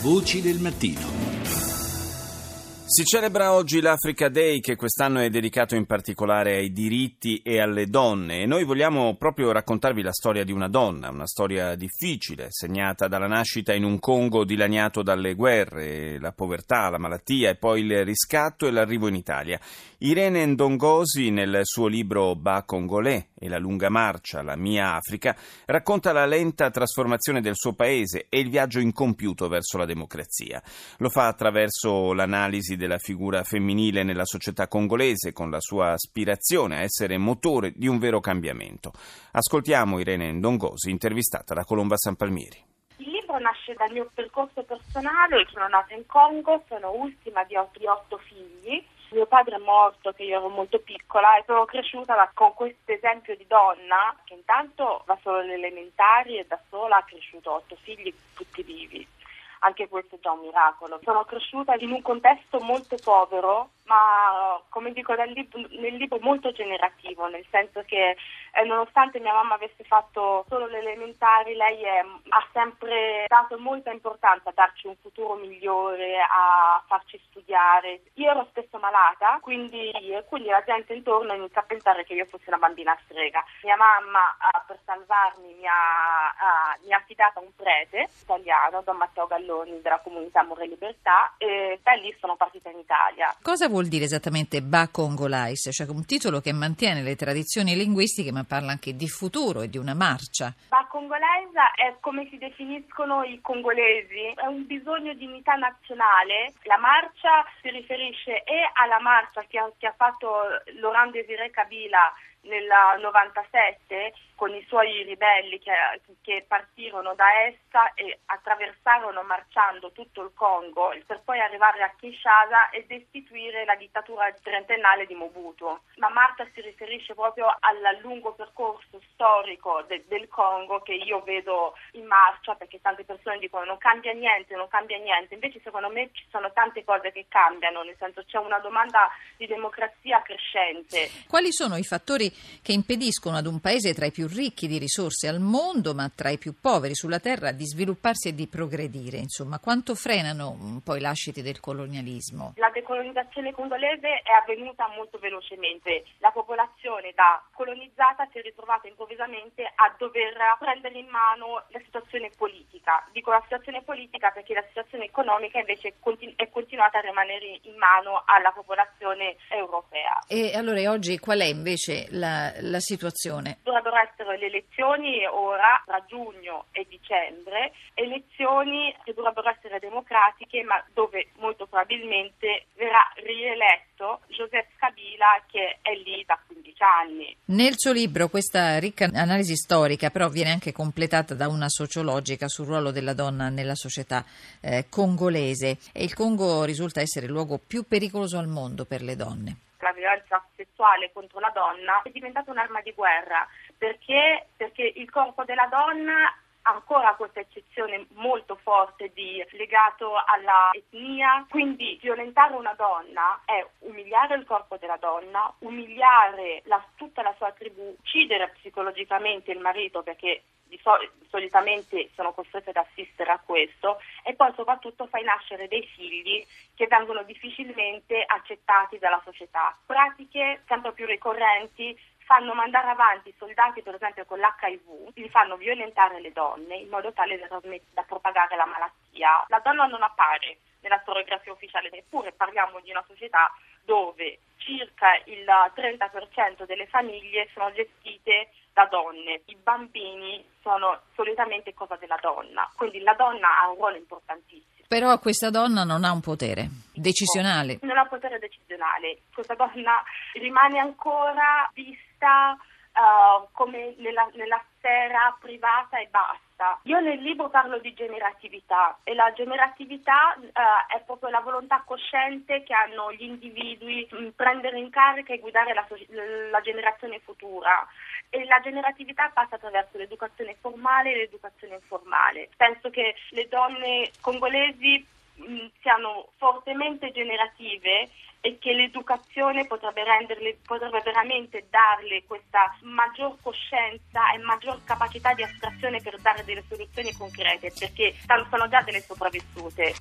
Voci del mattino. Si celebra oggi l'Africa Day che quest'anno è dedicato in particolare ai diritti e alle donne e noi vogliamo proprio raccontarvi la storia di una donna, una storia difficile, segnata dalla nascita in un Congo dilaniato dalle guerre, la povertà, la malattia e poi il riscatto e l'arrivo in Italia. Irene Ndongosi nel suo libro Ba Congolais e la lunga marcia, la mia Africa, racconta la lenta trasformazione del suo paese e il viaggio incompiuto verso la democrazia. Lo fa attraverso l'analisi della figura femminile nella società congolese con la sua aspirazione a essere motore di un vero cambiamento. Ascoltiamo Irene Ndongosi intervistata da Colomba San Palmieri Il libro nasce dal mio percorso personale, sono nata in Congo, sono ultima di otto figli mio padre è morto che io ero molto piccola e sono cresciuta con questo esempio di donna che intanto va solo alle elementari e da sola ha cresciuto otto figli tutti vivi. Anche questo è già un miracolo. Sono cresciuta in un contesto molto povero ma come dico nel libro, nel libro molto generativo, nel senso che eh, nonostante mia mamma avesse fatto solo le elementari, lei è, ha sempre dato molta importanza a darci un futuro migliore, a farci studiare. Io ero spesso malata, quindi, quindi la gente intorno inizia a pensare che io fossi una bambina strega. Mia mamma, eh, per salvarmi, mi ha, eh, mi ha affidato a un prete italiano, Don Matteo Galloni, della comunità Amore e Libertà, e da lì sono partita in Italia. Cosa vuol vuol dire esattamente Ba Congolais? Cioè un titolo che mantiene le tradizioni linguistiche ma parla anche di futuro e di una marcia. Ba Congolais è come si definiscono i congolesi, è un bisogno di unità nazionale. La marcia si riferisce e alla marcia che ha, che ha fatto Laurent Desiré Kabila nel 97 con i suoi ribelli che, che, partirono da essa e attraversarono marciando tutto il Congo per poi arrivare a Kinshasa e destituire la dittatura trentennale di Mobutu. Ma Marta si riferisce proprio al lungo percorso storico de, del Congo che io vedo in marcia perché tante persone dicono non cambia niente, non cambia niente, invece secondo me ci sono tante cose che cambiano, nel senso c'è una domanda di democrazia crescente. Quali sono i fattori che impediscono ad un paese tra i più ricchi di risorse al mondo, ma tra i più poveri sulla terra, di svilupparsi e di progredire. Insomma, quanto frenano un po' i lasciti del colonialismo? La decolonizzazione congolese è avvenuta molto velocemente. La popolazione da colonizzata si è ritrovata improvvisamente a dover prendere in mano la situazione politica. Dico la situazione politica perché la situazione economica invece è continuata a rimanere in mano alla popolazione europea. E allora oggi qual è invece la, la situazione? Dovrebbero essere le elezioni ora tra giugno e dicembre, elezioni che dovrebbero essere democratiche ma dove molto probabilmente verrà rieletto Joseph Kabila che è lì da 15 anni. Nel suo libro questa ricca analisi storica però viene anche completata da una sociologica sul ruolo della donna nella società eh, congolese. E il Congo risulta essere il luogo più pericoloso al mondo per le donne. La violenza sessuale contro la donna è diventata un'arma di guerra perché, perché il corpo della donna ancora questa eccezione molto forte di legato alla etnia, quindi violentare una donna è umiliare il corpo della donna, umiliare la, tutta la sua tribù, uccidere psicologicamente il marito perché di so- solitamente sono costrette ad assistere a questo e poi soprattutto fai nascere dei figli che vengono difficilmente accettati dalla società. Pratiche sempre più ricorrenti fanno mandare avanti i soldati per esempio con l'HIV, li fanno violentare le donne in modo tale da, da propagare la malattia. La donna non appare nella storiografia ufficiale, eppure parliamo di una società dove circa il 30% delle famiglie sono gestite da donne, i bambini sono solitamente cosa della donna, quindi la donna ha un ruolo importantissimo. Però questa donna non ha un potere decisionale. Non ha potere decisionale, questa donna rimane ancora vista uh, come nella, nella sfera privata e basta. Io nel libro parlo di generatività e la generatività uh, è proprio la volontà cosciente che hanno gli individui di prendere in carica e guidare la, la generazione futura e la generatività passa attraverso l'educazione formale e l'educazione informale. Penso che le donne congolesi mh, siano fortemente generative e che l'educazione potrebbe renderle, potrebbe veramente darle questa maggior coscienza e maggior capacità di astrazione per dare delle soluzioni concrete, perché sono già delle sopravvissute.